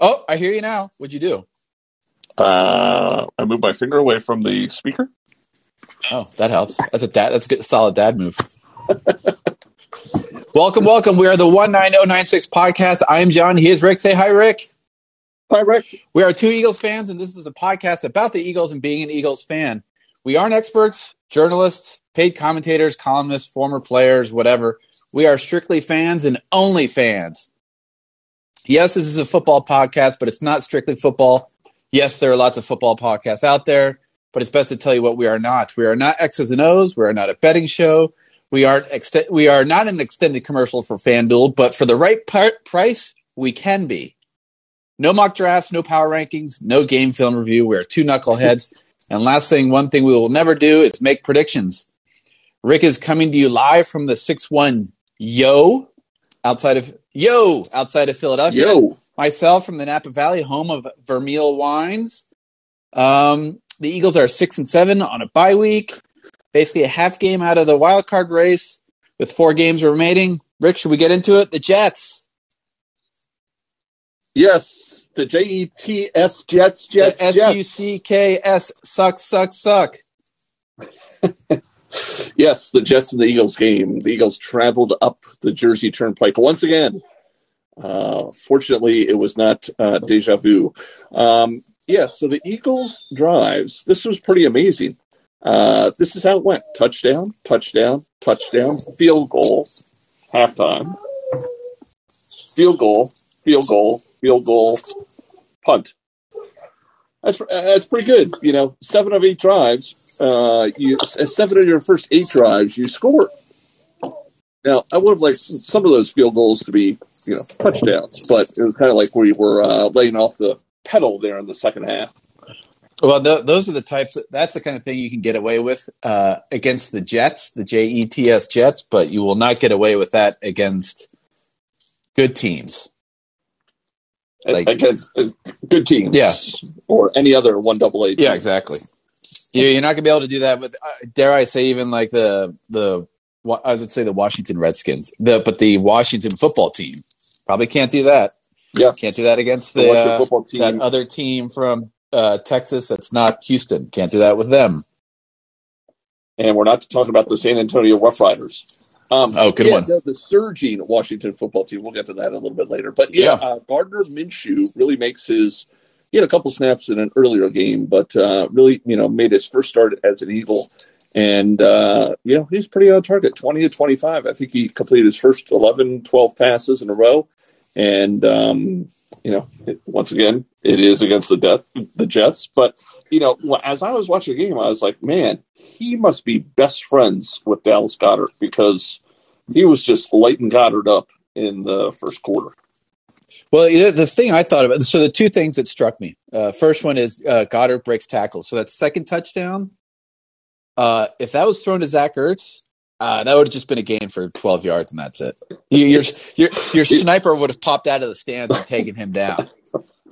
Oh, I hear you now. What'd you do? Uh, I moved my finger away from the speaker. Oh, that helps. That's a dad. That's a good, solid dad move. welcome, welcome. We are the one nine zero nine six podcast. I am John. He is Rick. Say hi, Rick. Hi, Rick. We are two Eagles fans, and this is a podcast about the Eagles and being an Eagles fan. We aren't experts, journalists, paid commentators, columnists, former players, whatever. We are strictly fans and only fans. Yes, this is a football podcast, but it's not strictly football. Yes, there are lots of football podcasts out there, but it's best to tell you what we are not. We are not X's and O's. We are not a betting show. We aren't we are not an extended commercial for FanDuel, but for the right part, price, we can be. No mock drafts, no power rankings, no game film review. We are two knuckleheads. And last thing, one thing we will never do is make predictions. Rick is coming to you live from the 6 1 Yo outside of Yo outside of Philadelphia. Yo. Myself from the Napa Valley, home of Vermeil Wines. Um, the Eagles are six and seven on a bye week. Basically, a half game out of the wild card race with four games remaining. Rick, should we get into it? The Jets. Yes, the J E T S Jets Jets S U C K S suck suck suck. yes, the Jets and the Eagles game. The Eagles traveled up the Jersey Turnpike once again. Uh, fortunately, it was not uh, deja vu. Um, yes, so the Eagles drives. This was pretty amazing. Uh, this is how it went: touchdown, touchdown, touchdown, field goal, halftime, field goal, field goal, field goal, punt. That's that's pretty good. You know, seven of eight drives. Uh, you seven of your first eight drives, you scored. Now, I would have liked some of those field goals to be, you know, touchdowns, but it was kind of like we were uh, laying off the pedal there in the second half. Well, th- those are the types. Of, that's the kind of thing you can get away with uh, against the Jets, the J E T S Jets, but you will not get away with that against good teams. Like, against uh, good teams, yeah, or any other one double A. Yeah, exactly. You're not going to be able to do that with, uh, dare I say, even like the the I would say the Washington Redskins, the but the Washington football team probably can't do that. Yeah, can't do that against the, the uh, football team. that other team from uh, Texas. That's not Houston. Can't do that with them. And we're not talking about the San Antonio Roughriders. Um, oh, good yeah, one. The, the, surging Washington football team. We'll get to that a little bit later. But yeah, Yeah. Uh, Gardner Minshew really makes his. He had a couple snaps in an earlier game, but uh, really, you know, made his first start as an Eagle, and uh, you know, he's pretty on target, twenty to twenty-five. I think he completed his first 11, 12 passes in a row, and um, you know, it, once again, it is against the death, the Jets. But you know, as I was watching the game, I was like, man, he must be best friends with Dallas Goedert because he was just lighting Goedert up in the first quarter. Well, the thing I thought about, so the two things that struck me. Uh, first one is uh, Goedert breaks tackles. So that second touchdown, uh, if that was thrown to Zach Ertz, uh, that would have just been a gain for 12 yards, and that's it. You, your, your, your sniper would have popped out of the stands and taken him down.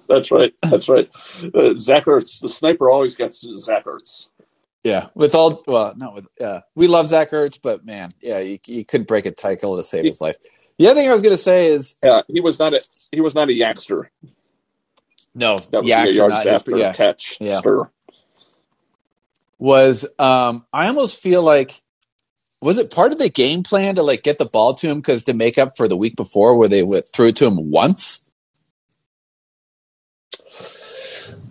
That's right. That's right. Uh, Zach Ertz, the sniper, always gets Zach Ertz. Yeah, with all well, no, with yeah, we love Zach Ertz, but man, yeah, you, you couldn't break a tackle to save his life. The other thing I was going to say is, Yeah, he was not a he was not a yakster. no, That was Yaks a are yards not his- after yeah, catch. Yeah. Stir. was um I almost feel like was it part of the game plan to like get the ball to him because to make up for the week before where they went threw it to him once?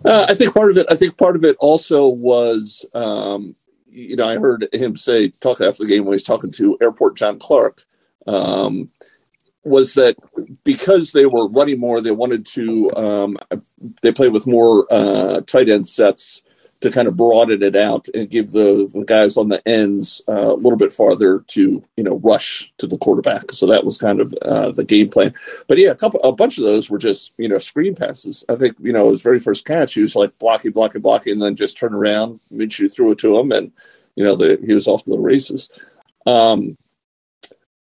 Uh, I think part of it. I think part of it also was, um, you know, I heard him say talk after the game when he was talking to Airport John Clark, um, was that because they were running more, they wanted to. Um, they played with more uh, tight end sets to kind of broaden it out and give the, the guys on the ends uh, a little bit farther to you know rush to the quarterback. So that was kind of uh, the game plan. But yeah, a couple, a bunch of those were just you know screen passes. I think you know his very first catch, he was like blocking, blocking, blocking, and then just turn around. Minshew threw it to him, and you know the, he was off to the races. Um,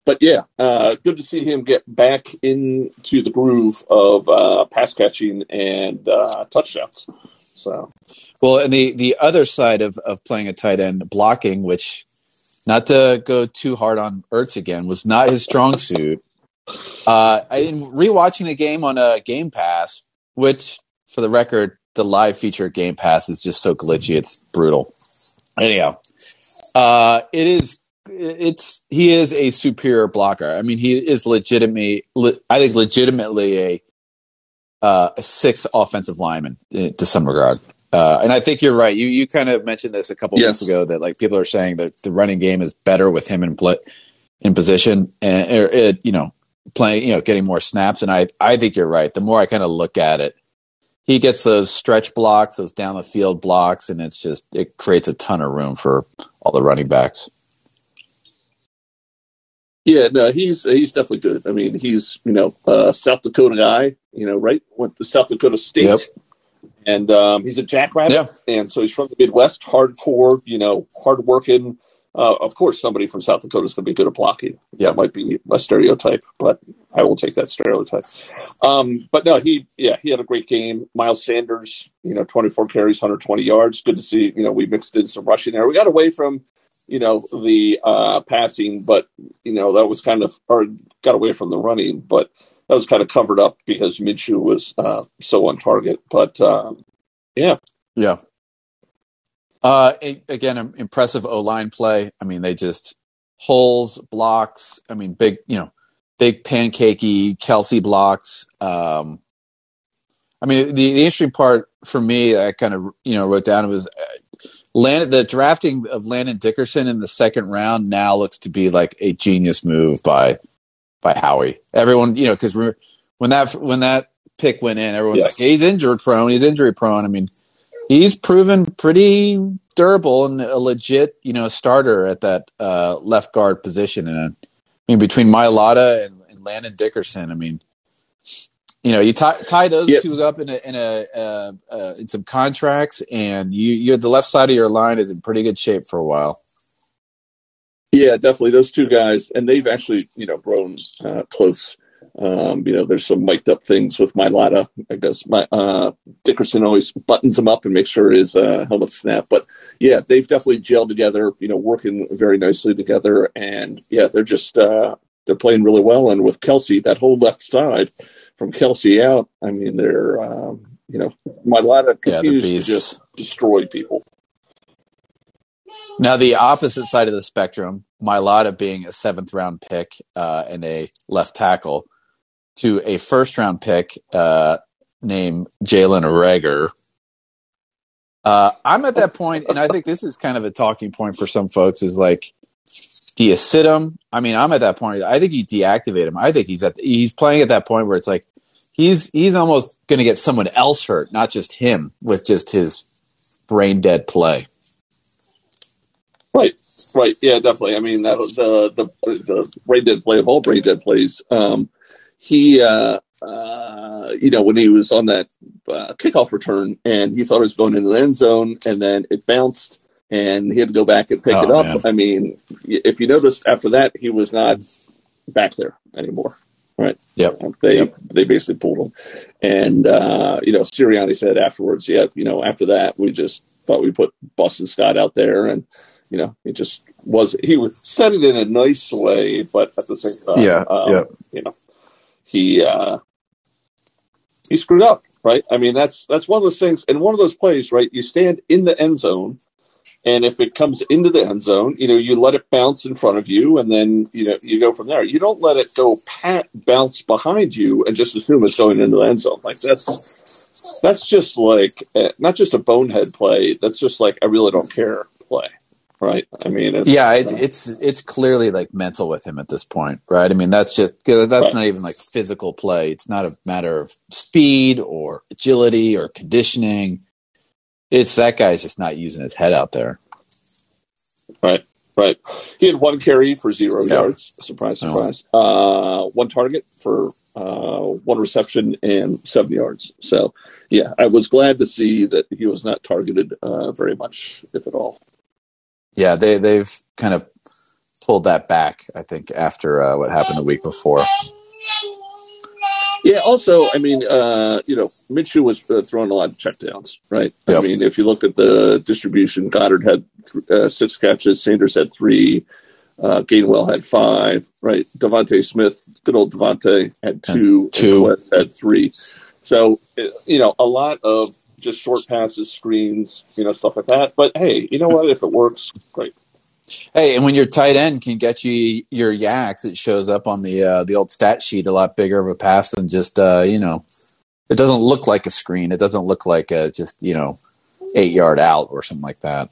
but yeah, uh, good to see him get back into the groove of uh, pass catching and uh, touchdowns. So Well, and the the other side of of playing a tight end blocking, which not to go too hard on Ertz again, was not his strong suit. Uh, I, in rewatching the game on a Game Pass, which for the record, the live feature Game Pass is just so glitchy, it's brutal. Anyhow, uh, it is it's he is a superior blocker. I mean, he is legitimately, I think, legitimately a uh, a six offensive lineman to some regard. Uh, and I think you're right. You you kind of mentioned this a couple yes. weeks ago that like people are saying that the running game is better with him in play, in position and or it, you know playing you know getting more snaps. And I I think you're right. The more I kind of look at it, he gets those stretch blocks, those down the field blocks, and it's just it creates a ton of room for all the running backs. Yeah, no, he's he's definitely good. I mean, he's you know a South Dakota guy, you know, right? Went to South Dakota State, yep. and um, he's a jackrabbit, yeah. and so he's from the Midwest, hardcore, you know, hardworking. Uh, of course, somebody from South Dakota is going to be good at blocking. Yeah, that might be a stereotype, but I will take that stereotype. Um, but no, he yeah he had a great game. Miles Sanders, you know, 24 carries, 120 yards. Good to see. You know, we mixed in some rushing there. We got away from you know, the uh, passing, but you know that was kind of or got away from the running, but that was kind of covered up because Minshew was uh, so on target. But um, yeah, yeah. Uh, again, impressive O line play. I mean, they just holes, blocks. I mean, big, you know, big pancakey Kelce blocks. Um, I mean, the, the interesting part for me, I kind of you know wrote down was Landon, the drafting of Landon Dickerson in the second round now looks to be like a genius move by by Howie. Everyone, you know, because when that when that pick went in, everyone's yes. like, he's injury prone. He's injury prone. I mean, he's proven pretty durable and a legit, you know, starter at that uh, left guard position. And I mean, between Mailata and, and Landon Dickerson, I mean, you know, you tie, tie those yep. two up in a, in a uh, uh, in some contracts, and you you the left side of your line is in pretty good shape for a while. Yeah, definitely those two guys, and they've actually you know grown uh, close. Um, you know, there's some mic'd up things with Mailata. I guess my uh, Dickerson always buttons him up and makes sure his uh, helmet snap. But yeah, they've definitely gelled together. You know, working very nicely together, and yeah, they're just uh, they're playing really well. And with Kelce that whole left side, from Kelce out, I mean, they're um, you know, Mailata continues yeah, to just destroy people. Now, the opposite side of the spectrum, Mailata being a seventh round pick uh, and a left tackle, to a first round pick uh, named Jalen Reagor. Uh, I'm at that point, and I think this is kind of a talking point for some folks. Is like, do you sit him? I mean, I'm at that point. I think you deactivate him. I think he's at the, he's playing at that point where it's like he's he's almost going to get someone else hurt, not just him, with just his brain dead play. Right, right, yeah, definitely. I mean, that the the the brain dead play of all brain dead plays. Um, he, uh, uh, you know, when he was on that uh, kickoff return, and he thought it was going into the end zone, and then it bounced and he had to go back and pick oh, it up. Man. I mean, if you noticed after that, he was not back there anymore. Right. Yep. They yep. they basically pulled him, and uh, you know Sirianni said afterwards, yeah, you know after that we just thought we put Boston Scott out there, and you know it just was he was said it in a nice way, but at the same time, yeah, um, yeah. you know he uh, he screwed up, right? I mean that's that's one of those things, and one of those plays, right? You stand in the end zone and if it comes into the end zone, you know, you let it bounce in front of you, and then you know you go from there. You don't let it go pat bounce behind you and just assume it's going into the end zone. Like that's that's just like uh, not just a bonehead play. That's just like I really don't care play. Right. I mean, it's, yeah, it, uh, it's it's clearly like mental with him at this point, right? I mean, that's just that's right. not even like physical play. It's not a matter of speed or agility or conditioning it's that guy's just not using his head out there. Right, right. He had one carry for zero yeah. yards. Surprise, surprise. Uh, one target for uh, one reception and seven yards. So, yeah, I was glad to see that he was not targeted uh, very much, if at all. Yeah, they they've kind of pulled that back. I think after uh, what happened the week before. Yeah. Also, I mean, uh, you know, Minshew was uh, throwing a lot of checkdowns, right? Yep. I mean, if you look at the distribution, Goedert had th- uh, six catches, Sanders had three, uh, Gainwell had five, right? DeVonta Smith, good old DeVonta, had two, two. had three. So you know, a lot of just short passes, screens, you know, stuff like that. But hey, you know what? If it works, great. Hey, and when your tight end can get you your yaks, it shows up on the uh, the old stat sheet a lot bigger of a pass than just uh, you know. It doesn't look like a screen. It doesn't look like a just you know eight yard out or something like that.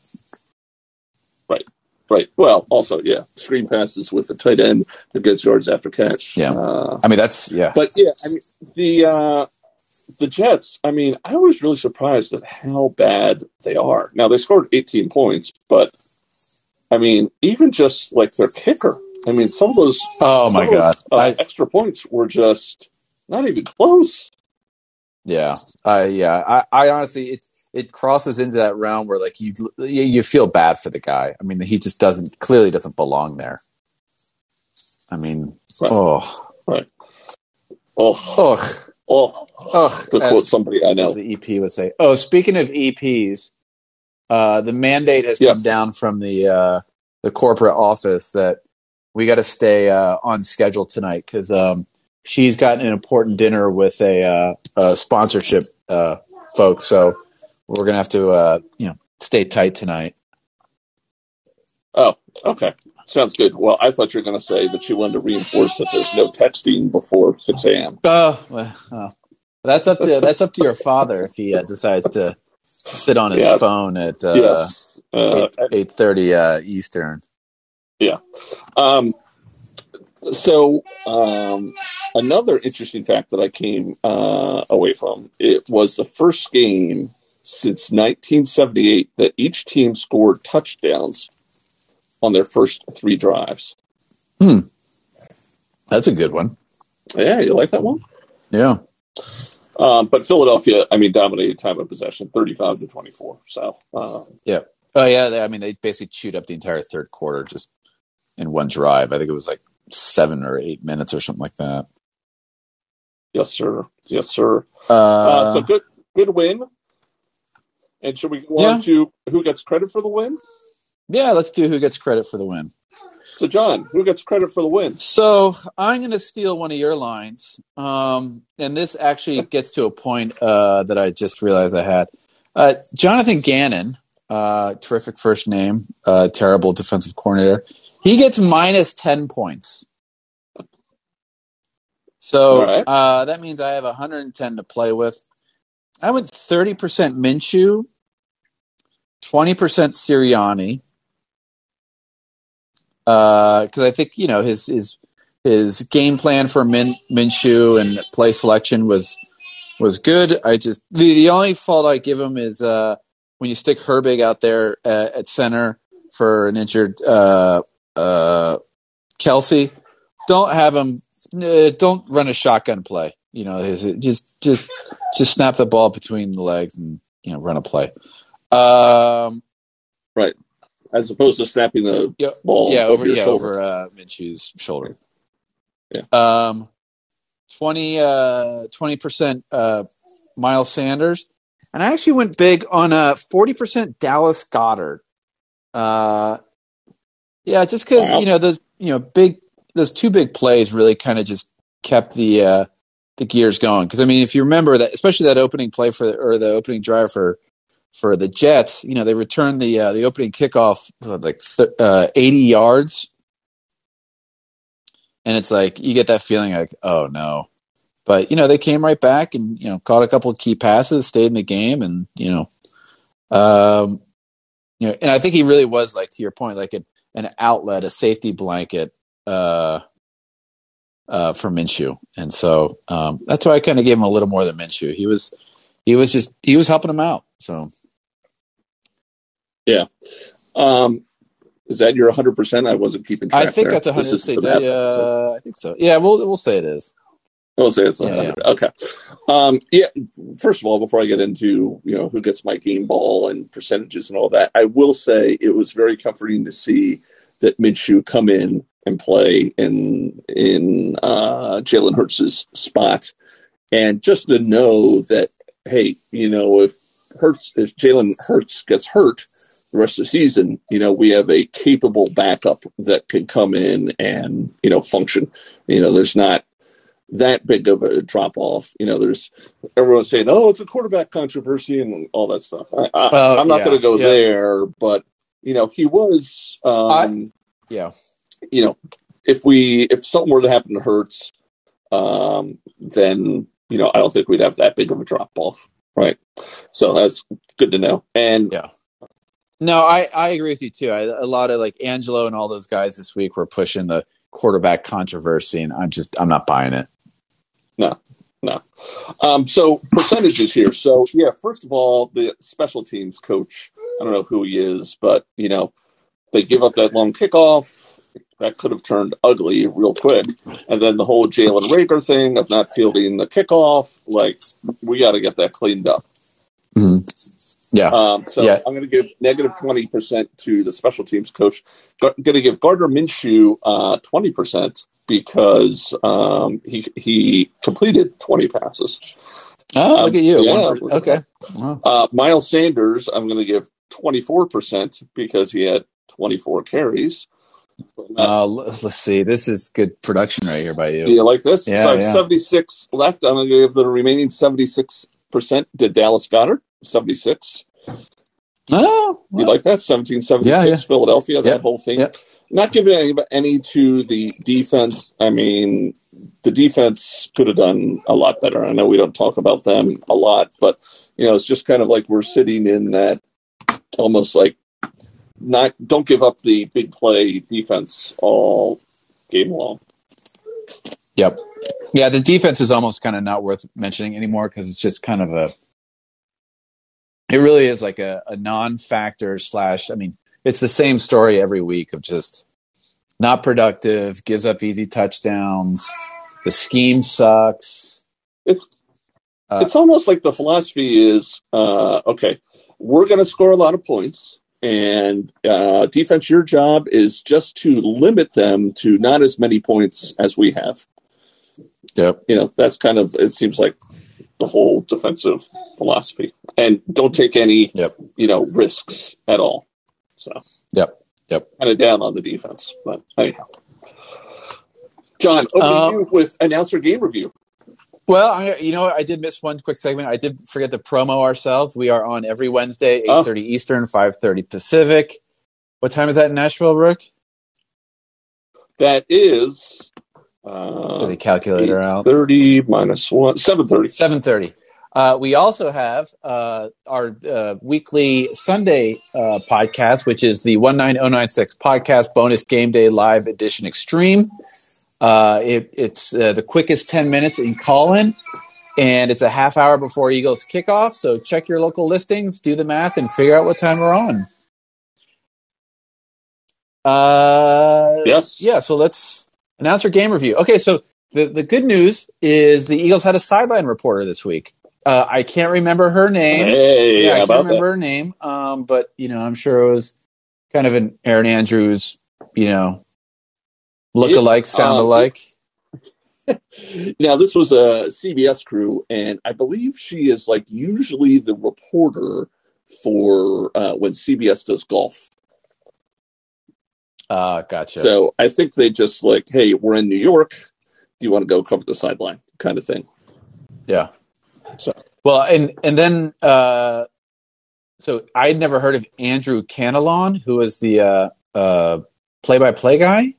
Right. Right. Well, also, yeah, screen passes with a tight end that gets yards after catch. Yeah. Uh, I mean, that's yeah. But yeah, I mean the uh, the Jets. I mean, I was really surprised at how bad they are. Now they scored 18 points, but I mean, even just like their kicker. I mean, some of those. Oh my god! Those, uh, I, extra points were just not even close. Yeah, I yeah, I, I honestly, it's it crosses into that realm where like you you feel bad for the guy. I mean, he just doesn't clearly doesn't belong there. I mean, right. oh, right, oh, oh, oh, oh. To quote somebody I know, the EP would say. Oh, speaking of EPs, uh, the mandate has yes. come down from the uh, the corporate office that we got to stay uh, on schedule tonight because um, she's got an important dinner with a, uh, a sponsorship uh, folks. So we're gonna have to uh, you know stay tight tonight. Oh, okay. Sounds good. Well, I thought you were going to say that you wanted to reinforce that there's no texting before 6 a.m. Oh, well, oh. that's up to that's up to your father if he uh, decides to sit on his yeah. phone at uh, yes. uh, eight thirty uh, Eastern. Yeah. Um, so um, another interesting fact that I came uh, away from it was the first game since 1978 that each team scored touchdowns on their first three drives. Hmm. That's a good one. Yeah, you like that one? Yeah. Um, but Philadelphia, I mean, dominated time of possession, 35 to 24. So, uh, yeah. Oh, yeah. They, I mean, they basically chewed up the entire third quarter just in one drive. I think it was like seven or eight minutes or something like that. Yes, sir. Yes, sir. Uh, uh, so good, good win. And should we go yeah. on to who gets credit for the win? Yeah, let's do who gets credit for the win. So, John, who gets credit for the win? So, I'm going to steal one of your lines. Um, and this actually gets to a point uh, that I just realized I had. Uh, Jonathan Gannon, uh, terrific first name, uh, terrible defensive coordinator. He gets minus 10 points. So right. Uh, that means I have 110 to play with. I went 30% Minshew, 20% Sirianni. Because uh, I think, you know, his, his, his game plan for Min, Minshew and play selection was was good. I just the, the only fault I give him is uh, when you stick Herbig out there at, at center for an injured uh, uh, Kelce, don't have him. Uh, don't run a shotgun play. You know, his, just just just snap the ball between the legs and you know run a play. Um, right, as opposed to snapping the yeah, ball. Yeah, over, yeah, shoulder. over uh, Minshew's shoulder. Yeah. Um, 20 uh, percent uh, Miles Sanders, and I actually went big on a uh, forty percent Dallas Goedert. Uh, yeah, just because wow. you know those you know big those two big plays really kind of just kept the uh, the gears going. Because I mean, if you remember that, especially that opening play for or the opening drive for for the Jets, you know, they returned the uh, the opening kickoff uh, like th- uh, eighty yards, and it's like you get that feeling like, oh no. But you know, they came right back and you know caught a couple of key passes, stayed in the game, and you know, um, you know, and I think he really was like to your point, like an an outlet, a safety blanket uh, uh, for Minshew, and so um, that's why I kind of gave him a little more than Minshew. He was he was just he was helping him out. So yeah, um, is that your 100? percent I wasn't keeping track. I think there. that's 100. percent Yeah, I think so. Yeah, we'll we'll say it is. We'll say it's 100. Yeah, yeah. Okay. Um, yeah. First of all, before I get into you know who gets my game ball and percentages and all that, I will say it was very comforting to see that Minshew come in and play in in uh, Jalen Hurts' spot, and just to know that hey, you know, if Hurts if Jalen Hurts gets hurt the rest of the season, you know, we have a capable backup that can come in and you know function. You know, there's not that big of a drop off. You know, there's everyone's saying, "Oh, it's a quarterback controversy" and all that stuff. I, I, Well, I'm not yeah, going to go yeah. there, but you know, he was. Um, Yeah. you know, if we if something were to happen to Hurts, um, then you know I don't think we'd have that big of a drop off, right? So that's good to know. And Yeah. No, I, I agree with you too. I, a lot of like Angelo and all those guys this week were pushing the quarterback controversy, and I'm just I'm not buying it. No, no. Um, so percentages here. So yeah, first of all, the special teams coach. I don't know who he is, but you know, they give up that long kickoff. That could have turned ugly real quick. And then the whole Jalen Reagor thing of not fielding the kickoff, like we got to get that cleaned up. Yeah. Um, so Yeah. I'm going to give negative 20% to the special teams coach. Going to give Gardner Minshew uh, 20% because um, he he completed 20 passes. oh, um, look at you. yeah. Okay. Wow. Uh, Miles Sanders, I'm going to give 24% because he had 24 carries. Uh, let's see. This is good production right here by you. Do you like this? Yeah, so I have yeah. 76 left. I'm going to give the remaining 76% to Dallas Goedert, 76. Oh, You like that? 1776 Yeah, yeah. Philadelphia, that Yep, whole thing. yep. Not giving any, any to the defense. I mean, the defense could have done a lot better. I know we don't talk about them a lot, but, you know, it's just kind of like we're sitting in that almost like not, don't give up the big play defense all game long. Yep. Yeah, the defense is almost kind of not worth mentioning anymore because it's just kind of a. It really is like a, a non-factor slash. I mean, it's the same story every week of just not productive, gives up easy touchdowns. The scheme sucks. It's Uh, it's almost like the philosophy is uh, okay, we're going to score a lot of points, and uh, defense, your job is just to limit them to not as many points as we have. Yep. You know, that's kind of it seems like the whole defensive philosophy, and don't take any Yep. you know risks at all. So Yep. Yep. kind of down on the defense, but anyhow. John, over Um, you with announcer game review. Well, I, you know. I did miss one quick segment. I did forget to promo ourselves. We are on every Wednesday, eight Oh. thirty Eastern, five thirty Pacific. What time is that in Nashville, Rook? That is. Uh, the calculator out. 30 minus 1, 730. Seven thirty. Uh, we also have uh, our uh, weekly Sunday uh, podcast, which is the one nine zero nine six podcast bonus game day live edition extreme. Uh, it, it's uh, the quickest ten minutes in Callin, and it's a half hour before Eagles kickoff. So check your local listings, do the math, and figure out what time we're on. Uh, Yes. yeah, so let's announce our game review. Okay, so the, the good news is the Eagles had a sideline reporter this week. Uh, I can't remember her name. Hey, yeah, I can't about remember her name. Um, but you know, I'm sure it was kind of an Erin Andrews, you know, look alike, sound um, alike. that? Now, this was a CBS crew, and I believe she is like usually the reporter for uh, when CBS does golf. Uh, gotcha. So I think they just like, hey, we're in New York. Do you want to go cover the sideline? Kind of thing. yeah. So- well, and and then uh, so I'd never heard of Andrew Catalon, who was the uh, uh, play-by-play guy.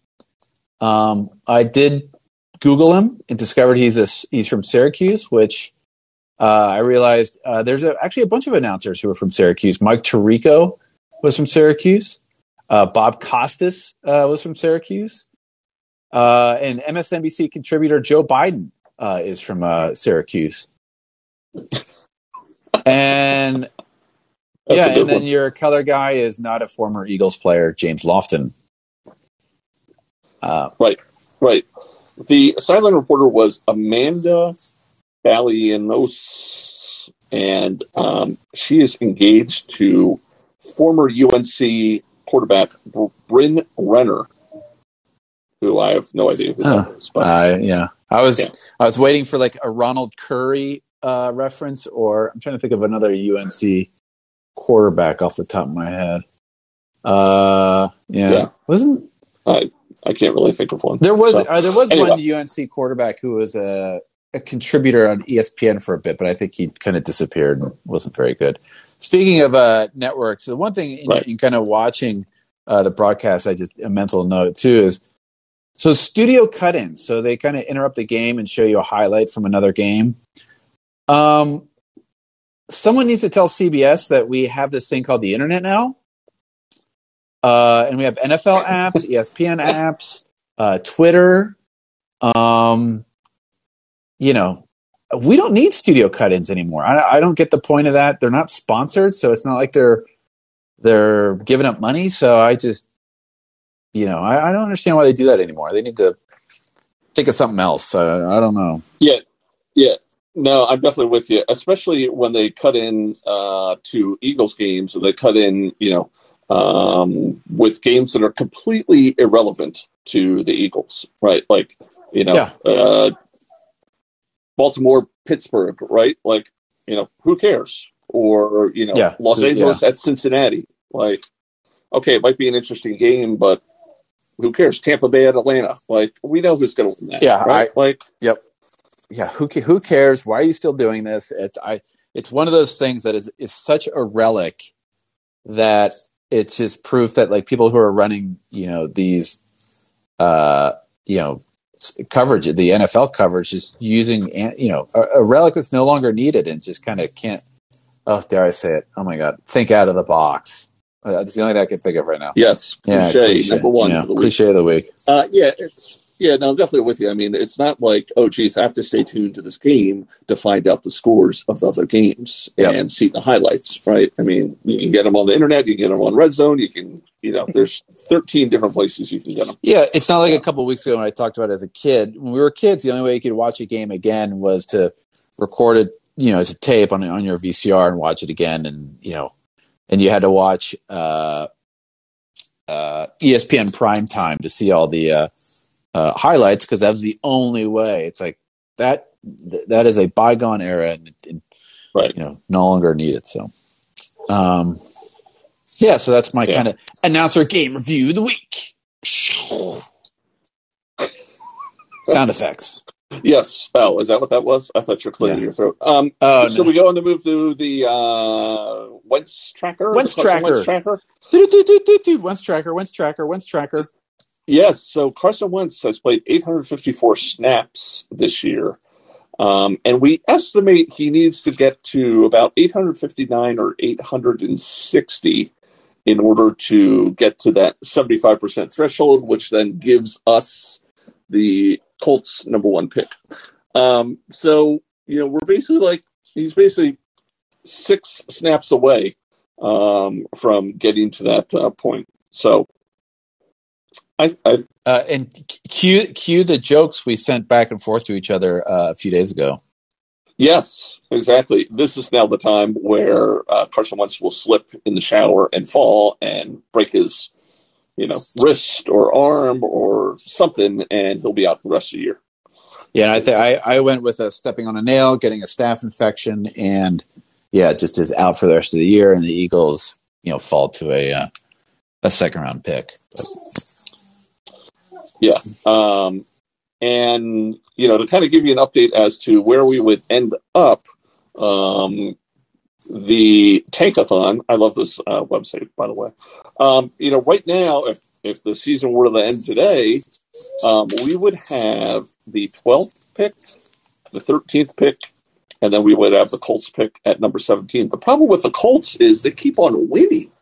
Um, I did Google him and discovered he's a, he's from Syracuse, which uh, I realized uh, there's a, actually a bunch of announcers who are from Syracuse. Mike Tirico was from Syracuse. Uh, Bob Costas uh, was from Syracuse. Uh, and MSNBC contributor Joe Biden uh, is from uh, Syracuse. And yeah, and then your color guy is not a former Eagles player, James Lofton. Uh, Right. The sideline reporter was Amanda Balionis, and um, she is engaged to former UNC quarterback Bryn Renner, who I have no idea who Oh, is. But I yeah, I was Yeah. I was waiting for like a Ronald Curry uh, reference, or I'm trying to think of another UNC quarterback off the top of my head. Uh, yeah, Yeah. wasn't I I can't really think of one. There was So, uh, there was anyway. one UNC quarterback who was a, a contributor on ESPN for a bit, but I think he kind of disappeared and wasn't very good. Speaking of uh, networks, the one thing in, Right. in kind of watching uh, the broadcast, I just a mental note too is so studio cut-ins. So they kind of interrupt the game and show you a highlight from another game. Um, someone needs to tell CBS that we have this thing called the internet now. Uh, and we have NFL apps, ESPN apps, uh, Twitter. Um, you know, we don't need studio cut-ins anymore. I, I don't get the point of that. They're not sponsored, so it's not like they're they're giving up money. So I just, you know, I, I don't understand why they do that anymore. They need to think of something else. Uh, I don't know. Yeah, yeah. No, I'm definitely with you. Especially when they cut in uh, to Eagles games, or they cut in, you know, um, with games that are completely irrelevant to the Eagles, right? Like, you know, Yeah. uh, Baltimore, Pittsburgh, right? Like, you know, who cares? Or you know, Yeah. Los Yeah. Angeles at Cincinnati. Like, okay, it might be an interesting game, but who cares? Tampa Bay at Atlanta. Like, we know who's going to win that. Yeah, right? like, yep. yeah who who cares why are you still doing this it's i it's one of those things that is is such a relic that it's just proof that like people who are running you know these uh you know coverage the NFL coverage is using you know a, a relic that's no longer needed and just kind of can't oh dare I say it oh my god think out of the box Uh, that's the only thing I can think of right now yes, yeah cliche, number one yeah, for the week. cliche of the week Uh, yeah, it's yeah, no, I'm definitely with you. I mean, it's not like, oh, geez, I have to stay tuned to this game to find out the scores of the other games Yep. and see the highlights, right? I mean, you can get them on the internet, you can get them on Red Zone, you can, you know, there's 13 different places you can get them. Yeah, it's not like a couple of weeks ago when I talked about it as a kid. When we were kids, the only way you could watch a game again was to record it, you know, as a tape on on your VCR and watch it again, and you know, and you had to watch uh, uh, ESPN prime time to see all the uh, uh, highlights because that was the only way. It's like that th- that is a bygone era and, and Right. you know no longer needed. So, um, yeah, so that's my Yeah. kind of announcer game review of the week. Sound effects. Yes. Oh, is that what that was? I thought you were clearing Yeah. your throat. Um, Oh, so no. we go on to move to the uh, Wentz tracker. Wentz tracker. Wentz tracker. Wentz tracker, Wentz tracker, Wentz tracker. Yes, so Carson Wentz has played 854 snaps this year. Um, and we estimate he needs to get to about 859 or 860 in order to get to that 75% threshold, which then gives us the Colts number one pick. Um, so, you know, we're basically like, he's basically six snaps away um, from getting to that uh, point. So, I, I Uh, and cue, cue the jokes we sent back and forth to each other uh, a few days ago. Yes, exactly. This is now the time where uh, Carson Wentz will slip in the shower and fall and break his, you know, wrist or arm or something, and he'll be out for the rest of the year. Yeah, I think I, I went with a stepping on a nail, getting a staph infection, and yeah, just is out for the rest of the year. And the Eagles, you know, fall to a uh, a second round pick. Yeah. Um, and you know, to kind of give you an update as to where we would end up, um, the Tankathon. I love this uh, website, by the way. Um, you know, right now, if if the season were to end today, um, we would have the 12th pick, the 13th pick, and then we would have the Colts pick at number 17. The problem with the Colts is they keep on winning,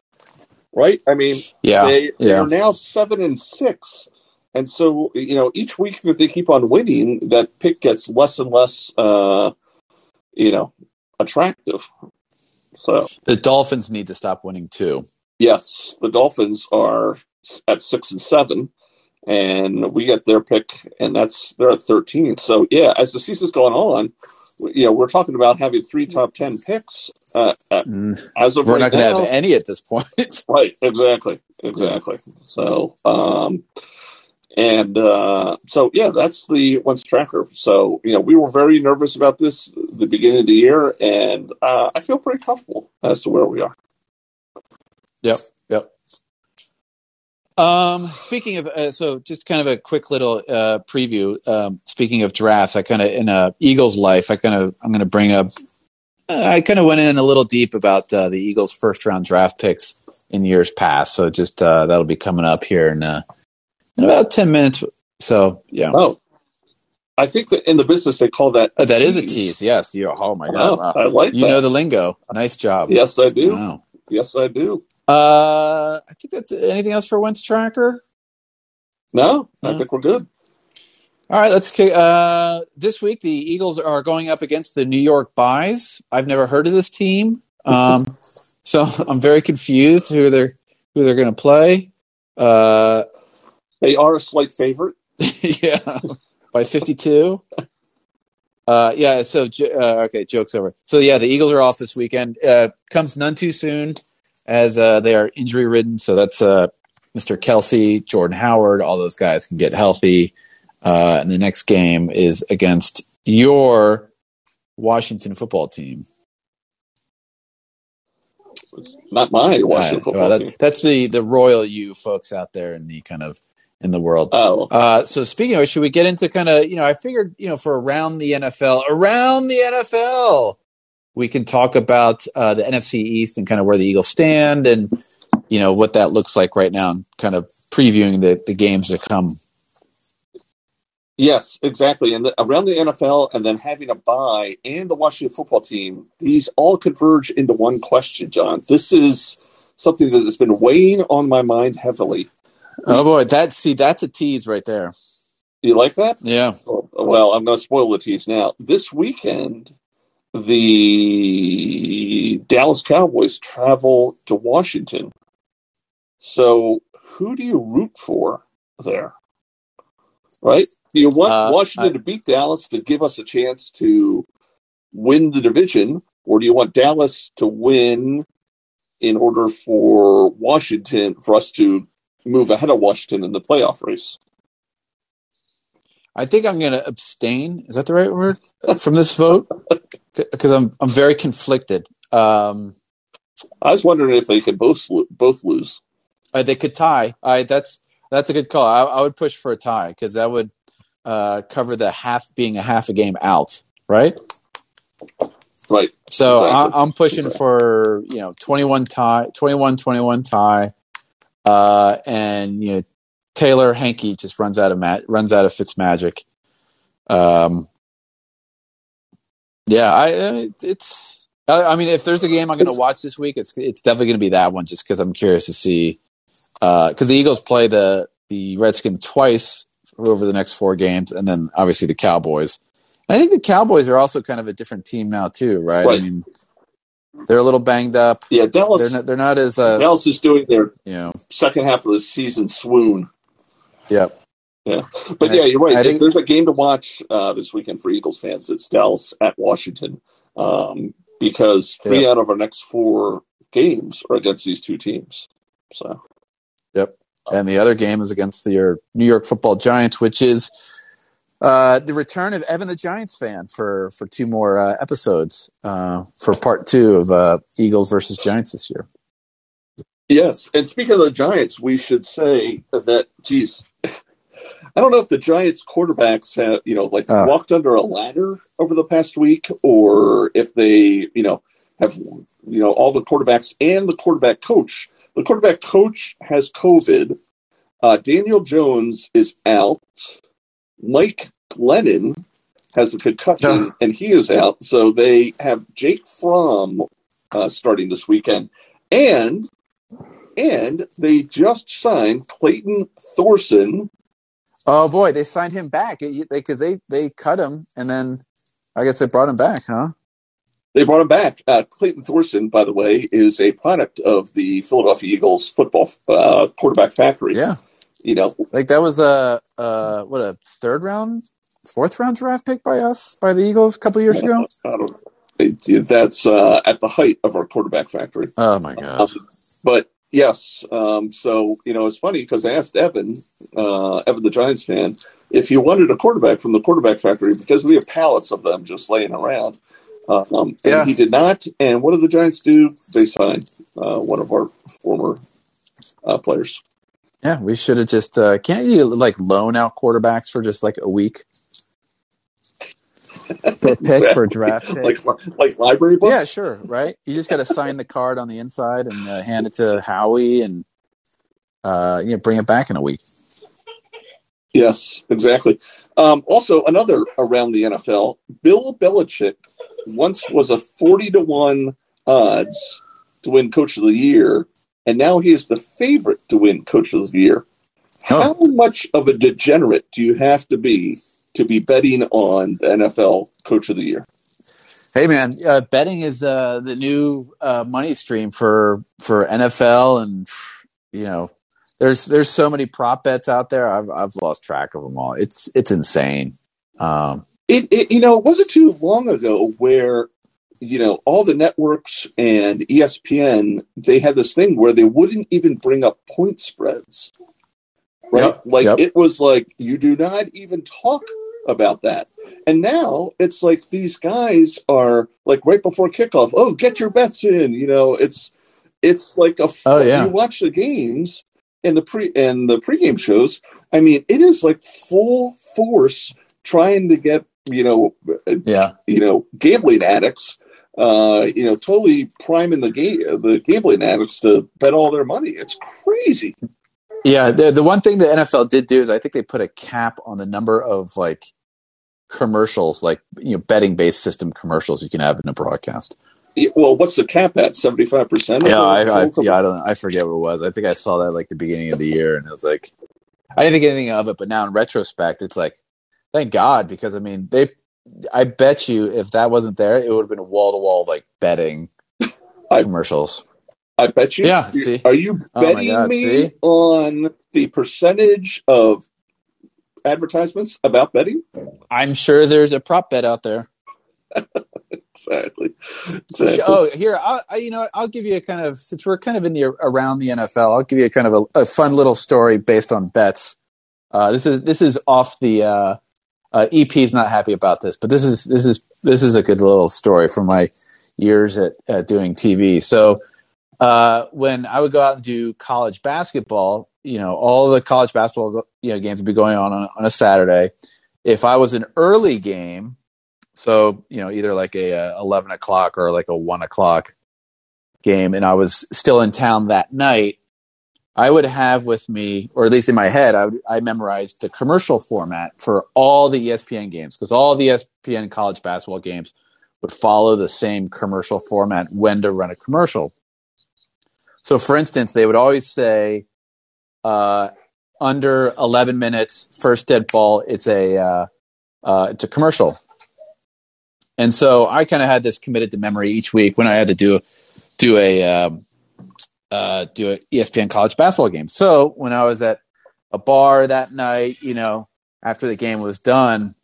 right? I mean, Yeah, they, they're now seven and six. And so, you know, each week that they keep on winning, that pick gets less and less, uh, you know, attractive. So, the Dolphins need to stop winning too. yes, the Dolphins are at six and seven, and we get their pick, and that's they're at thirteen. So, yeah, as the season's going on, you know, we're talking about having three top ten picks. Uh, uh, Mm, as of We're right not going to have any at this point. Right, exactly, exactly. So, um, and uh, so yeah, that's the Wentz tracker. So you know, we were very nervous about this the beginning of the year, and uh, I feel pretty comfortable as to where we are. yep, yep. Um, speaking of, uh, so just kind of a quick little uh, preview. Um, speaking of drafts, I kind of in a Eagles life, I kind of I'm going to bring up. Uh, I kind of went in a little deep about uh, the Eagles' first round draft picks in years past. So just uh, that'll be coming up here in uh, in about ten minutes. So yeah. Oh, I think that in the business they call that. Uh, that is a tease. Yes. You. Oh my god. Wow, I like. You that. know the lingo. Nice job. Yes, I do. Wow. Yes, I do. Uh, I think that's anything else for Wentz Tracker. No, I No. think we're good. All right, let's. kick- Uh, this week the Eagles are going up against the New York Buys. I've never heard of this team, um, so I'm very confused who they're who they're going to play. Uh, They are a slight favorite. yeah, by 52. Uh, yeah. So uh, okay, jokes over. So yeah, the Eagles are off this weekend. Uh, comes none too soon, as uh, they are injury ridden. So that's uh, Mr. Kelce, Jordan Howard. All those guys can get healthy. Uh, and the next game is against your Washington football team. It's not my Washington Uh, football well, that- team. That's the the royal you folks out there in the kind of in the world. Oh, Uh, so speaking of, which, should we get into kind of you know? I figured you know for around the NFL, around the NFL, we can talk about uh, the NFC East and kind of where the Eagles stand and you know what that looks like right now, and kind of previewing the the games to come. yes, exactly. And the, around the NFL, and then having a bye and the Washington football team, these all converge into one question, John. This is something that has been weighing on my mind heavily. Oh boy, that see that's a tease right there. You like that? Yeah, Well, I'm going to spoil the tease now. This weekend, the Dallas Cowboys travel to Washington. So, who do you root for there? Right? Do you want Uh, Washington I- to beat Dallas to give us a chance to win the division, or do you want Dallas to win in order for Washington for us to move ahead of Washington in the playoff race? I think I'm going to abstain. Is that the right word from this vote? Because I'm I'm very conflicted. Um, I was wondering if they could both both lose. Uh, they could tie. I that's that's a good call. I, I would push for a tie because that would uh, cover the half being a half a game out, right? Right. So Exactly. I, I'm pushing Exactly. for you know 21 tie, 21-21 tie, uh, and you know Taylor Heinicke just runs out of ma- runs out of Fitz magic. Um, yeah, I it's. I, I mean, if there's a game I'm going to watch this week, it's it's definitely going to be that one, just because I'm curious to see. Because the Eagles play the the Redskins twice over the next four games, and then obviously the Cowboys. And I think the Cowboys are also kind of a different team now too, right? I mean, they're a little banged up. Yeah, Dallas. They're not. They're not as uh, Dallas is doing their you know. second half of the season swoon. Yep. Yeah, but I- yeah, you're right. Think- there's a game to watch uh, this weekend for Eagles fans, it's Dallas at Washington, um, because three Yeah. out of our next four games are against these two teams. So Yep. And the other game is against the New York Football Giants, which is uh, the return of Evan the Giants fan for for two more uh, episodes uh, for part two of uh, Eagles versus Giants this year. yes, and speaking of the Giants, we should say that, geez, I don't know if the Giants quarterbacks have, you know, like Uh. walked under a ladder over the past week, or if they, you know, have, you know, all the quarterbacks and the quarterback coach. The quarterback coach has COVID. Uh, Daniel Jones is out. Mike Glennon has a concussion, and he is out. So they have Jake Fromm uh, starting this weekend, and and they just signed Clayton Thorson. Oh boy, they signed him back because they, they cut him and then I guess they brought him back, huh? They brought him back. Uh, Clayton Thorson, by the way, is a product of the Philadelphia Eagles football uh, quarterback factory. Yeah, You know, like that was a uh, what a third round, fourth round draft pick by us by the Eagles a couple years ago. I don't, that's uh, at the height of our quarterback factory. Oh my god! But yes, um, so you know, it's funny because I asked Evan, uh, Evan the Giants fan, if he wanted a quarterback from the quarterback factory because we have pallets of them just laying around. Um, and Yeah. he did not. And what did the Giants do? They signed uh, one of our former uh, players. Yeah, we should have just. Uh, can't you like loan out quarterbacks for just like a week? for pick Exactly. for draft pick. like like library books. yeah, sure. Right. You just got to sign the card on the inside and uh, hand it to Howie, and uh, you know, bring it back in a week. Yes, exactly. Um, also, another around the NFL, Bill Belichick once was a 40 to 1 odds to win Coach of the Year, and now he is the favorite to win Coach of the Year. How much of a degenerate do you have to be to be betting on the NFL Coach of the Year? Hey man, uh, betting is uh, the new uh, money stream for for NFL, and you know, there's there's so many prop bets out there. I've I've lost track of them all. It's it's insane. Um, It, it you know, it wasn't too long ago where you know all the networks and ESPN they had this thing where they wouldn't even bring up point spreads. Right? Yep, Like yep. it was like you do not even talk about that. And now it's like these guys are like right before kickoff, oh, get your bets in, you know, it's it's like a Oh, yeah. you watch the games and the pre and the pregame shows. I mean, it is like full force trying to get you know yeah, you know gambling addicts uh you know totally priming the game the gambling addicts to bet all their money it's crazy yeah. The the one thing the NFL did do is I think they put a cap on the number of like commercials, like you know, betting based system commercials you can have in a broadcast. Yeah, well what's the cap at 75% Yeah, I, I yeah, I don't I forget what it was. I think I saw that like the beginning of the year, and it was like I didn't think anything of it. But now in retrospect, it's like thank God because I mean they. I bet you if that wasn't there, it would have been wall to wall like betting I- commercials. I bet you Yeah, see? are you Oh betting God, me see? on the percentage of advertisements about betting I'm sure there's a prop bet out there. exactly, exactly. Oh, here, I'll, I, you know, I'll give you a kind of since we're kind of in the around the NFL. I'll give you a kind of a, a fun little story based on bets. Uh, this is this is off the uh, uh, EP's not happy about this, but this is this is this is a good little story from my years at, at doing TV. So uh, when I would go out and do college basketball, you know, all the college basketball you know games would be going on on, on a Saturday. If I was an early game, so you know either like a, uh eleven o'clock or like a one o'clock game, and I was still in town that night, I would have with me, or at least in my head, I, would, I memorized the commercial format for all the ESPN games because all the ESPN college basketball games would follow the same commercial format when to run a commercial. So, for instance, they would always say, uh, under 11 minutes, first dead ball, it's a uh, uh, it's a commercial. And so I kind of had this committed to memory each week when I had to do do a um, uh, do a ESPN college basketball game. So when I was at a bar that night, you know, after the game was done,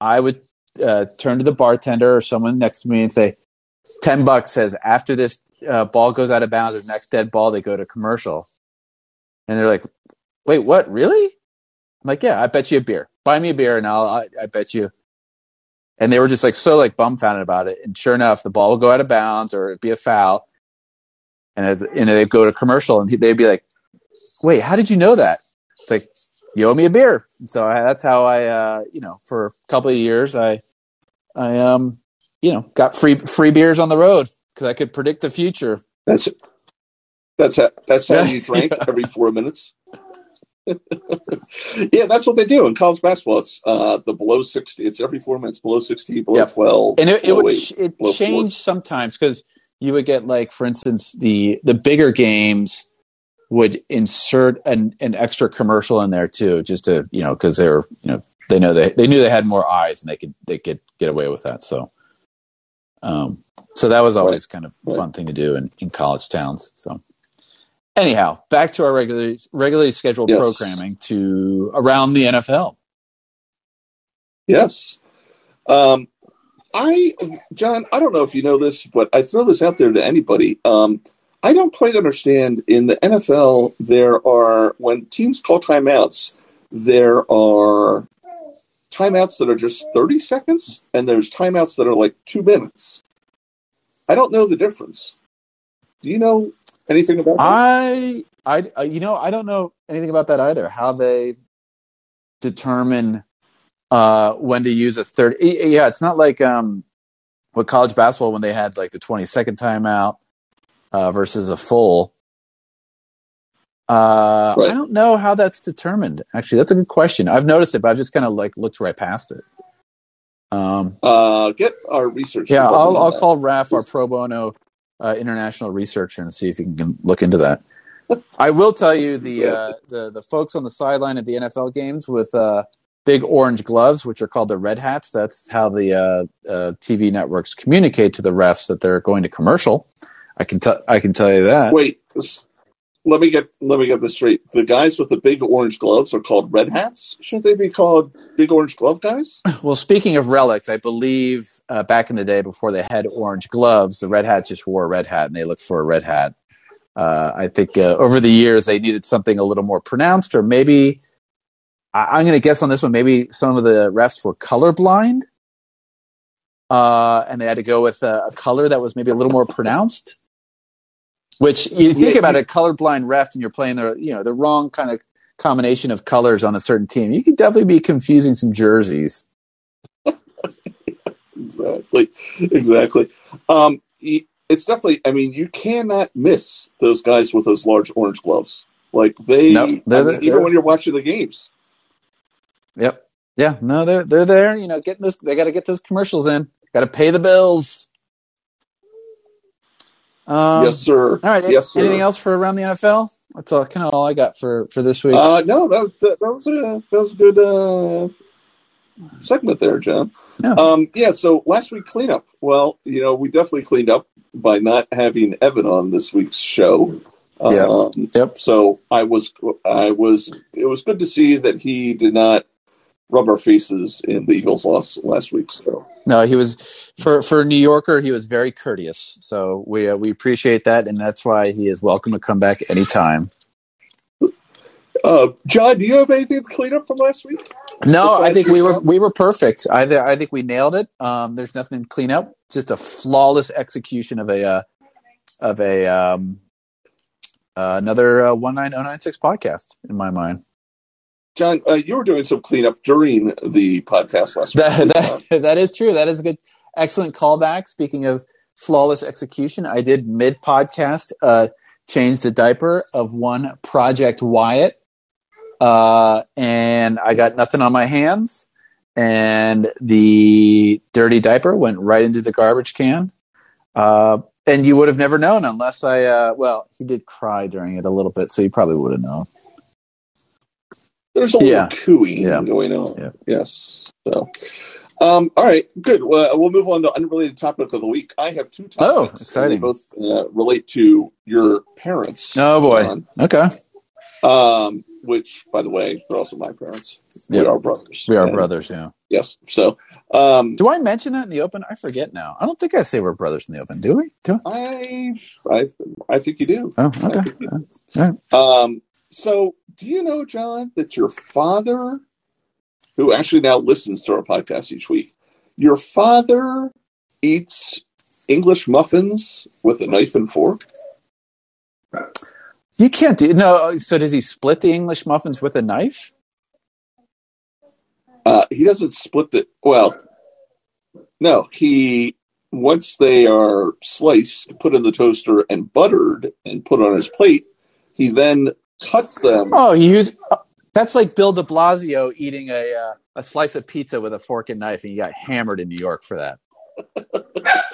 I would uh, turn to the bartender or someone next to me and say, 10 bucks says after this uh, ball goes out of bounds or next dead ball, they go to commercial. And they're like, wait, what? Really? I'm like, yeah, I bet you a beer. Buy me a beer and I'll, I, I bet you. And they were just like so like bumfounded about it. And sure enough, the ball will go out of bounds or it'd be a foul. And as and they'd go to commercial and they'd be like, wait, how did you know that? It's like, you owe me a beer. And so I, that's how I, uh, you know, for a couple of years, I, I, um, you know, got free, free beers on the road because I could predict the future. That's that's how, that's how Yeah. you drank every four minutes. yeah, that's what they do in college basketball. It's uh, the below sixty. It's every four minutes, below sixty, below Yep. twelve, and it, it would ch- it changed sometimes because you would get like for instance the the bigger games would insert an, an extra commercial in there too just to you know because they were you know they know they, they knew they had more eyes and they could they could get away with that so um so that was always kind of a fun thing to do in, in college towns so anyhow back to our regularly regularly scheduled Yes. programming to around the nfl Yes. Um, I, John, I don't know if you know this, but I throw this out there to anybody. Um, I don't quite understand. In the NFL, there are, when teams call timeouts, there are timeouts that are just 30 seconds, and there's timeouts that are like two minutes. I don't know the difference. Do you know anything about that? I I, uh, you know, I don't know anything about that either. How they determine uh, when to use a third? Yeah, it's not like um, with college basketball when they had like the twenty second timeout uh, versus a full. Uh, Right. I don't know how that's determined. Actually, that's a good question. I've noticed it, but I've just kind of like looked right past it. Um, Uh, get our research. yeah, I'll, I'll that. call Raf, our pro bono uh, international researcher, and see if he can look into that. I will tell you the uh, the the folks on the sideline at the NFL games with uh, big orange gloves, which are called the red hats. That's how the uh, uh, TV networks communicate to the refs that they're going to commercial. I can tell I can tell you that. Wait, let me get let me get this straight. The guys with the big orange gloves are called red hats. Shouldn't they be called big orange glove guys? Well, speaking of relics, I believe uh, back in the day before they had orange gloves, the red hat just wore a red hat and they looked for a red hat. Uh, I think uh, over the years they needed something a little more pronounced, or maybe I- I'm going to guess on this one. Maybe some of the refs were colorblind, uh, and they had to go with a, a color that was maybe a little more pronounced. Which you think about a colorblind ref, and you're playing the you know the wrong kind of combination of colors on a certain team. You could definitely be confusing some jerseys. Exactly, exactly. Um, it's definitely. I mean, you cannot miss those guys with those large orange gloves. Like they, Nope, I mean, even when you're watching the games. Yep. Yeah. No, they're they're there. You know, getting this. They got to get those commercials in. Got to pay the bills. Um, yes, sir. All right. Yes, sir. Anything else for around the NFL? That's all. Kind of all I got for for this week. Uh, no, that, that, that was a that was a good uh, segment there, John. Yeah. Um, yeah. So last week cleanup. Well, you know, we definitely cleaned up by not having Evan on this week's show. Yeah. Um, Yep. So I was I was it was good to see that he did not rub our faces in the Eagles' loss last week. So No, he was for for New Yorker. He was very courteous. So we uh, we appreciate that, and that's why he is welcome to come back anytime. uh, John, do you have anything to clean up from last week? No, I think we were we were perfect. I th- I think we nailed it. Um, there's nothing to clean up. Just a flawless execution of a uh, of a um, uh, another uh, one nine oh nine six podcast in my mind. John, uh, you were doing some cleanup during the podcast last That week. that, that is true. That is a good, excellent callback. Speaking of flawless execution, I did mid podcast uh, change the diaper of one Project Wyatt, uh, and I got nothing on my hands, and the dirty diaper went right into the garbage can. Uh, and you would have never known unless I. Uh, well, he did cry during it a little bit, so you probably would have known. There's a little Yeah. cooing Yeah. going on. Yeah. Yes. So, um, all right, good. Well, we'll move on to unrelated topic of the week. I have two topics. Oh, exciting. Both uh, relate to your parents. Oh boy. John. Okay, Um, which, by the way, they're also my parents. We are brothers. we are And- brothers. Yeah. Yes. So, um, Do I mention that in the open? I forget now. I don't think I say we're brothers in the open. Do we? Do I, I, I think you do. Oh, okay. you. Um, so, do you know, John, that your father, who actually now listens to our podcast each week, your father eats English muffins with a knife and fork? You can't do no. So does he split the English muffins with a knife? Uh, he doesn't split the. Well, no, he once they are sliced, put in the toaster and buttered, and put on his plate, he then cuts them. Oh, he used. That's like Bill De Blasio eating a uh, a slice of pizza with a fork and knife, and he got hammered in New York for that.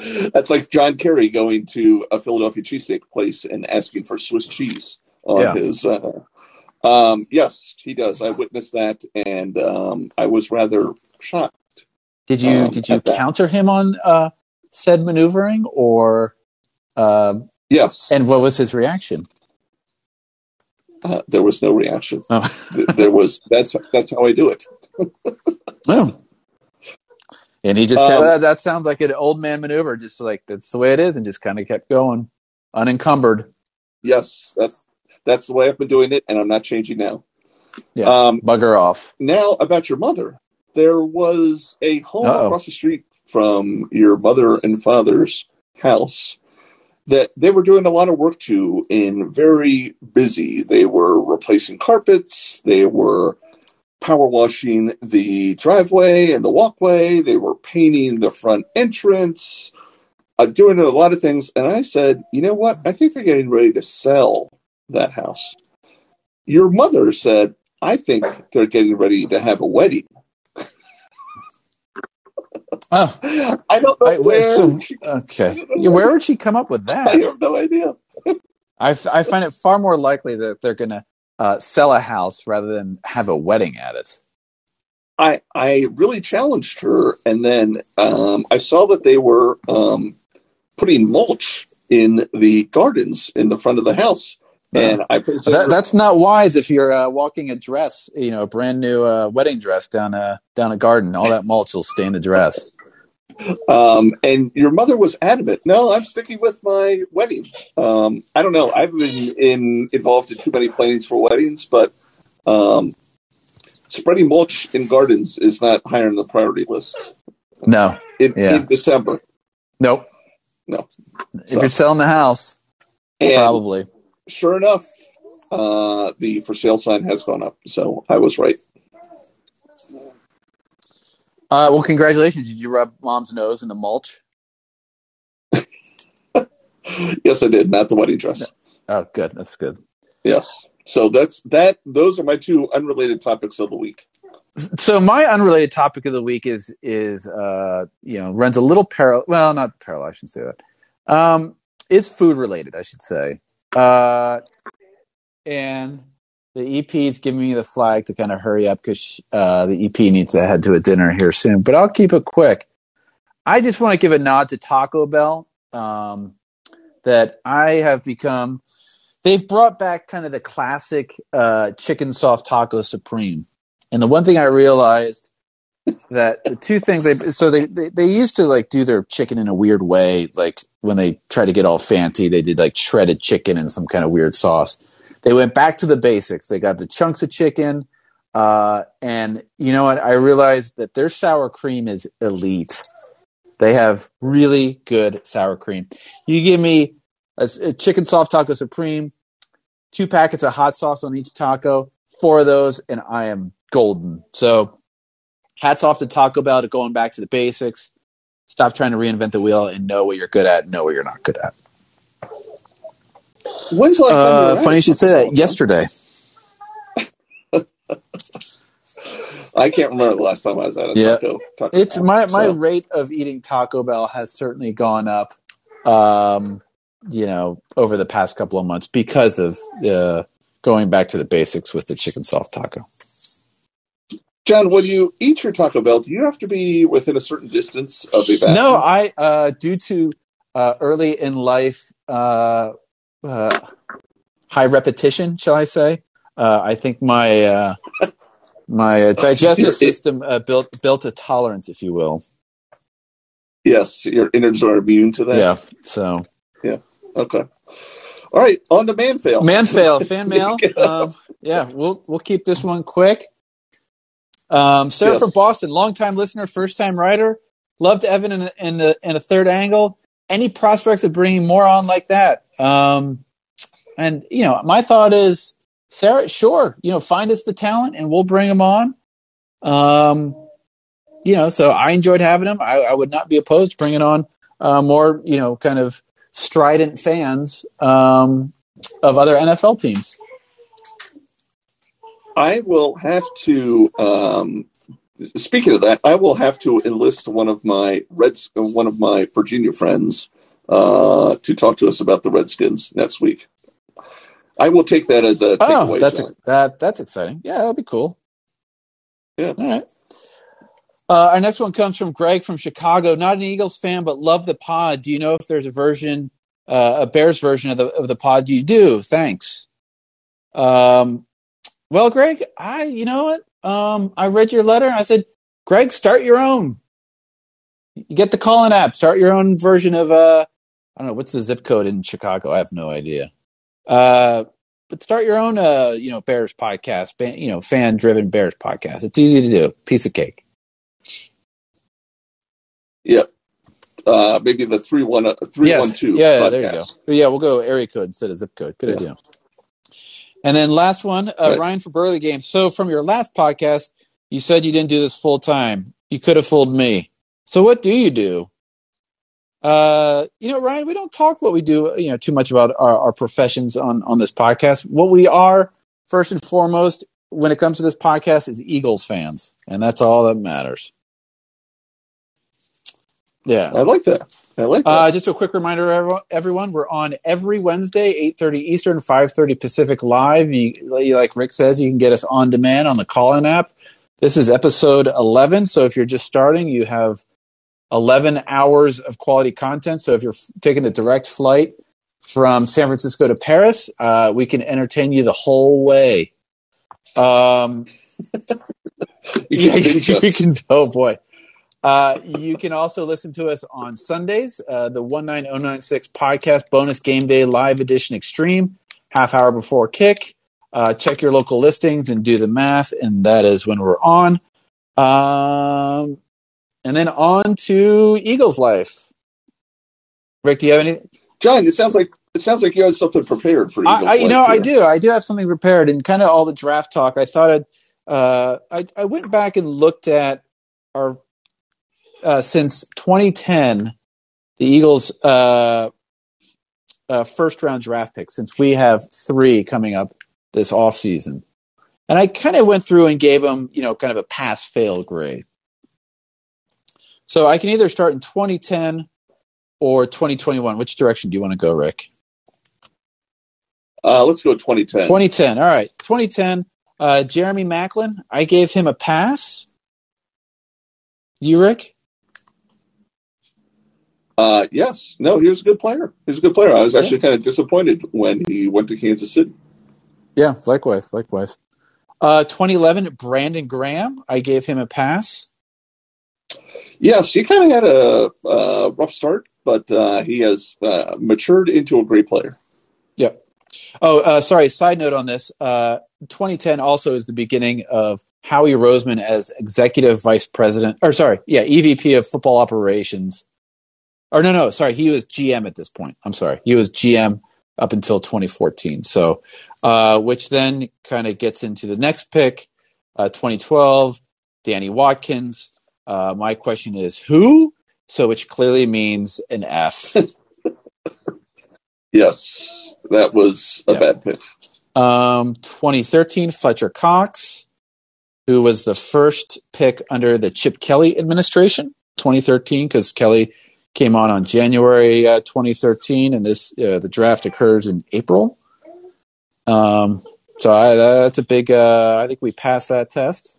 That's like John Kerry going to a Philadelphia cheesesteak place and asking for Swiss cheese on Yeah. his. Uh, um, yes, he does. I witnessed that, and um, I was rather shocked. Did you Um, did you at that. counter him on uh, said maneuvering, or uh, Yes, and what was his reaction? Uh, there was no reaction. Oh. There was. That's that's how I do it. Oh. And he just Um, kinda, that, that sounds like an old man maneuver, just like that's the way it is, and just kind of kept going, unencumbered. Yes, that's that's the way I've been doing it, and I'm not changing now. Yeah. Um, Bugger off. now about your mother. There was a home Uh-oh. across the street from your mother and father's house, that they were doing a lot of work to and very busy. They were replacing carpets, they were power washing the driveway and the walkway, they were painting the front entrance, uh, doing a lot of things. And I said, you know what? I think they're getting ready to sell that house. Your mother said, I think they're getting ready to have a wedding. Oh, I don't know I, where. so, okay. Yeah, where would she come up with I that? have no idea. I, f- I find it far more likely that they're going to uh, sell a house rather than have a wedding at it. I I really challenged her, and then um, I saw that they were um, putting mulch in the gardens in the front of the house, and I That, that's not wise if you're uh, walking a dress, you know, a brand new uh, wedding dress down a down a garden. All that mulch will stain the dress. Um, and your mother was adamant. No, I'm sticking with my wedding. Um, I don't know. I've been in involved in too many plannings for weddings, but um, spreading mulch in gardens is not higher on the priority list No, in, Yeah. in December. nope. No. If So- you're selling the house, And probably. sure enough, uh, the for sale sign has gone up. So I was right. Uh, well, congratulations. Did you rub mom's nose in the mulch? Yes, I did. Not the wedding dress. Oh, good. That's good. Yes. So that's that. Those are my two unrelated topics of the week. So my unrelated topic of the week is is uh, you know runs a little parallel. Well, not parallel. I shouldn't say that. Um, is food related. I should say. Uh, and the EP is giving me the flag to kind of hurry up because uh, the EP needs to head to a dinner here soon. But I'll keep it quick. I just want to give a nod to Taco Bell. Um, that I have become. They've brought back kind of the classic uh, chicken soft taco supreme. And the one thing I realized that the two things they so they, they they used to like do their chicken in a weird way, like when they try to get all fancy, they did like shredded chicken and some kind of weird sauce. They went back to the basics. They got the chunks of chicken, uh, and you know what? I realized that their sour cream is elite. They have really good sour cream. You give me a, a chicken soft taco supreme, two packets of hot sauce on each taco, four of those, and I am golden. So, hats off to Taco Bell to going back to the basics. Stop trying to reinvent the wheel and know what you're good at, know what you're not good at. When's the last time Uh, at funny you should say that. Yesterday, I can't remember the last time I was at a Yeah. taco. taco it's Bell, my my so. rate of eating Taco Bell has certainly gone up. Um, you know, over the past couple of months because of uh, going back to the basics with the chicken soft taco. John, when you eat your Taco Bell, do you have to be within a certain distance of the bathroom? No, I uh, due to uh, early in life uh, uh, high repetition, shall I say? Uh, I think my uh, my uh, digestive system uh, built built a tolerance, if you will. Yes, your innards are immune to that. Yeah. So Yeah. Okay. All right, on to man fail. man fail fan mail. Um, yeah, we'll we'll keep this one quick. Um, Sarah Yes. from Boston, longtime listener, first time writer. Loved Evan in, in the in a third angle. Any prospects of bringing more on like that? Um, and you know, my thought is, Sarah, sure, you know, find us the talent and we'll bring them on. Um, you know, so I enjoyed having him. I, I would not be opposed to bringing on uh, more, you know, kind of strident fans um, of other NFL teams. I will have to. Um, speaking of that, I will have to enlist one of my Reds, one of my Virginia friends, uh, to talk to us about the Redskins next week. I will take that as a Oh, that's that that's exciting. Yeah, that'd be cool. Yeah. All right. Uh, our next one comes from Greg from Chicago. Not an Eagles fan, but love the pod. Do you know if there's a version, uh, a Bears version of the of the pod? You do. Thanks. Um, well, Greg, I you know what? Um, I read your letter. and I said, Greg, start your own. You get the Callin app. Start your own version of uh, I don't know what's the zip code in Chicago. I have no idea. Uh, but start your own uh, you know, Bears podcast. Ban- you know, fan-driven Bears podcast. It's easy to do. Piece of cake. uh, maybe the three one uh, three one two. Yeah, there you go. But yeah, we'll go area code instead of zip code. Good Yeah. idea. And then last one, uh, Right. Ryan for Burley Games. So from your last podcast, you said you didn't do this full time. You could have fooled me. So what do you do? Uh, you know, Ryan, we don't talk what we do, you know, too much about our, our professions on on this podcast. What we are, first and foremost, when it comes to this podcast, is Eagles fans, and that's all that matters. Yeah. I like that. I like that. Uh, just a quick reminder, everyone- everyone, we're on every Wednesday, 8.30 Eastern, 5.30 Pacific Live. You, like Rick says, you can get us on demand on the Callin app. This is episode 11, so if you're just starting, you have 11 hours of quality content. So if you're f- taking a direct flight from San Francisco to Paris, uh, we can entertain you the whole way. Um, you can you us. can. Oh boy. Uh, you can also listen to us on Sundays, uh, the 19096 podcast bonus game day live edition extreme, half hour before kick. Uh, check your local listings and do the math, and that is when we're on. Um, and then on to Eagles Life. Rick, do you have any? John, it sounds like it sounds like you had something prepared for Eagles I, I, you Life know, I do. I do have something prepared, and kind of all the draft talk. I thought I'd, uh, I, I went back and looked at our uh, since 2010, the Eagles' uh, uh, first round draft pick. Since we have three coming up this off season, and I kind of went through and gave them, you know, kind of a pass fail grade. So I can either start in 2010 or 2021. Which direction do you want to go, Rick? Uh, let's go 2010. 2010. All right. 2010. Uh, Jeremy Maclin. I gave him a pass. You, Rick? Uh, yes. No, he was a good player. He was a good player. I was actually kind of disappointed when he went to Kansas City. Yeah, likewise. Likewise. Uh, 2011. Brandon Graham. I gave him a pass. Yes, he kind of had a uh, rough start, but uh, he has uh, matured into a great player. Yep. Oh, uh, sorry. Side note on this. Uh, 2010 also is the beginning of Howie Roseman as executive vice president, or sorry, yeah, EVP of football operations. Or no, no, sorry, he was GM at this point. I'm sorry, he was GM up until 2014. So, uh, which then kind of gets into the next pick, uh, 2012, Danny Watkins. Uh, my question is who? So, which clearly means an F. Yes, that was a Yeah. bad pick. Um, 2013, Fletcher Cox, who was the first pick under the Chip Kelly administration. 2013, because Kelly came on on January uh, 2013, and this uh, the draft occurs in April. Um, so I, that's a big. Uh, I think we passed that test.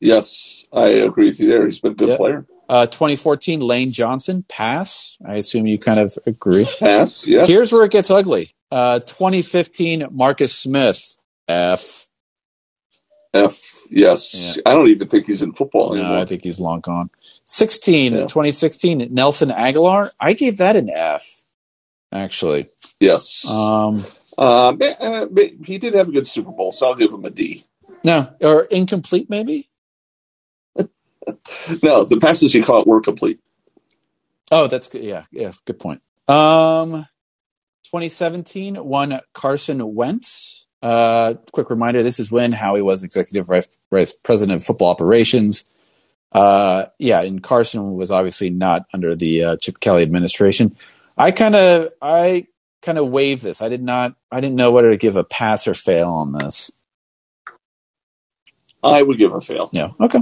Yes, I agree with you there. He's been a good Yep. player. Uh, 2014, Lane Johnson, pass. I assume you kind of agree. Pass, yes. Here's where it gets ugly. Uh, 2015, Marcus Smith, F. F, yes. Yeah. I don't even think he's in football No, anymore. I think he's long gone. 16, Yeah. 2016, Nelson Agholor. I gave that an F, actually. yes. Um, Uh, uh, he did have a good Super Bowl, so I'll give him a D. no, or incomplete, maybe? No, the passes he caught were complete. Oh, that's good. Yeah, yeah, good point. Um, 2017, one Carson Wentz. Uh, quick reminder: this is when Howie was executive vice, vice president of football operations. Uh, yeah, and Carson was obviously not under the uh, Chip Kelly administration. I kind of, I kind of waived this. I did not, I didn't know whether to give a pass or fail on this. I would give a fail. Yeah. Okay.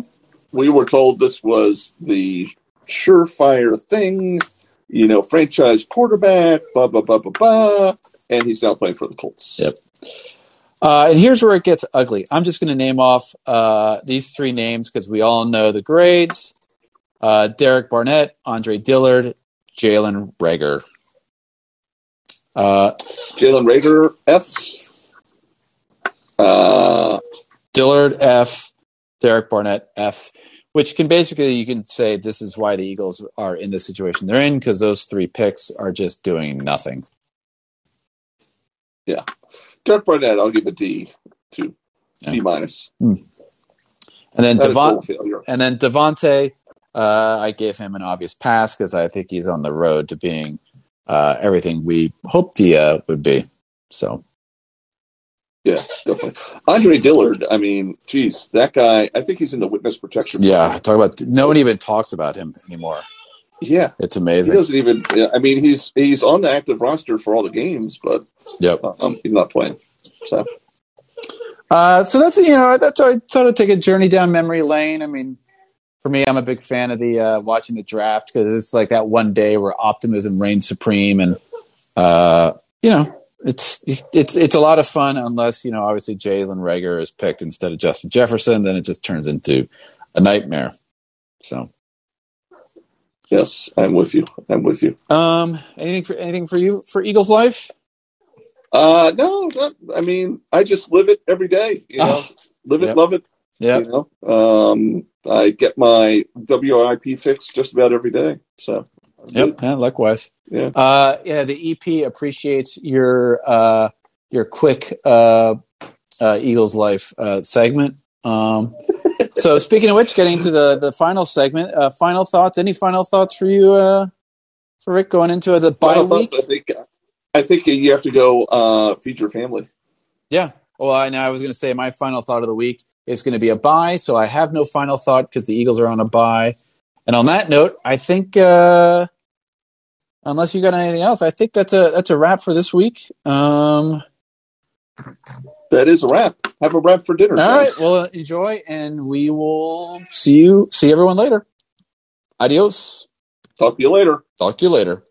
We were told this was the surefire thing, you know, franchise quarterback, blah, blah, blah, blah, blah. And he's now playing for the Colts. Yep. Uh, and here's where it gets ugly. I'm just going to name off uh, these three names because we all know the grades: uh, Derek Barnett, Andre Dillard, Jalen Reagor. Uh, Jalen Reagor, F. Uh, Dillard F, Derek Barnett F, which can basically you can say this is why the Eagles are in the situation they're in because those three picks are just doing nothing. Yeah, Derek Barnett, I'll give a D to Yeah. D minus. And then Devon, and then DeVonta, uh, I gave him an obvious pass because I think he's on the road to being uh, everything we hoped he uh, would be. So, yeah, definitely. Andre Dillard. I mean, geez, that guy. I think he's in the witness protection. Yeah, talk about no one even talks about him anymore. Yeah, it's amazing. He doesn't even. I mean, he's he's on the active roster for all the games, but yep, um, he's not playing. So, uh, so that's you know that's I thought I'd take a journey down memory lane. I mean, for me, I'm a big fan of the uh, watching the draft because it's like that one day where optimism reigns supreme, and uh, you know it's it's it's a lot of fun unless you know obviously Jalen Reagor is picked instead of Justin Jefferson, then it just turns into a nightmare. So. Yes, I'm with you. I'm with you. Um, anything for anything for you for Eagles life? Uh, no, not, I mean, I just live it every day. You know, oh, live it, yep. love it. Yeah. You know, um, I get my WIP fix just about every day. So. Yep. Yeah, likewise. Yeah. Uh, yeah. The EP appreciates your uh, your quick uh, uh, Eagles life uh, segment. Um, so speaking of which, getting to the the final segment, uh, final thoughts. Any final thoughts for you, uh, for Rick, going into the bye final week? Thoughts, I think I think you have to go uh, feed your family. Yeah. Well, I know I was going to say my final thought of the week is going to be a buy, so I have no final thought because the Eagles are on a buy. And on that note, I think uh, unless you got anything else, I think that's a that's a wrap for this week. Um, that is a wrap. Have a wrap for dinner. All man. right. Well, enjoy, and we will see you see everyone later. Adios. Talk to you later. Talk to you later.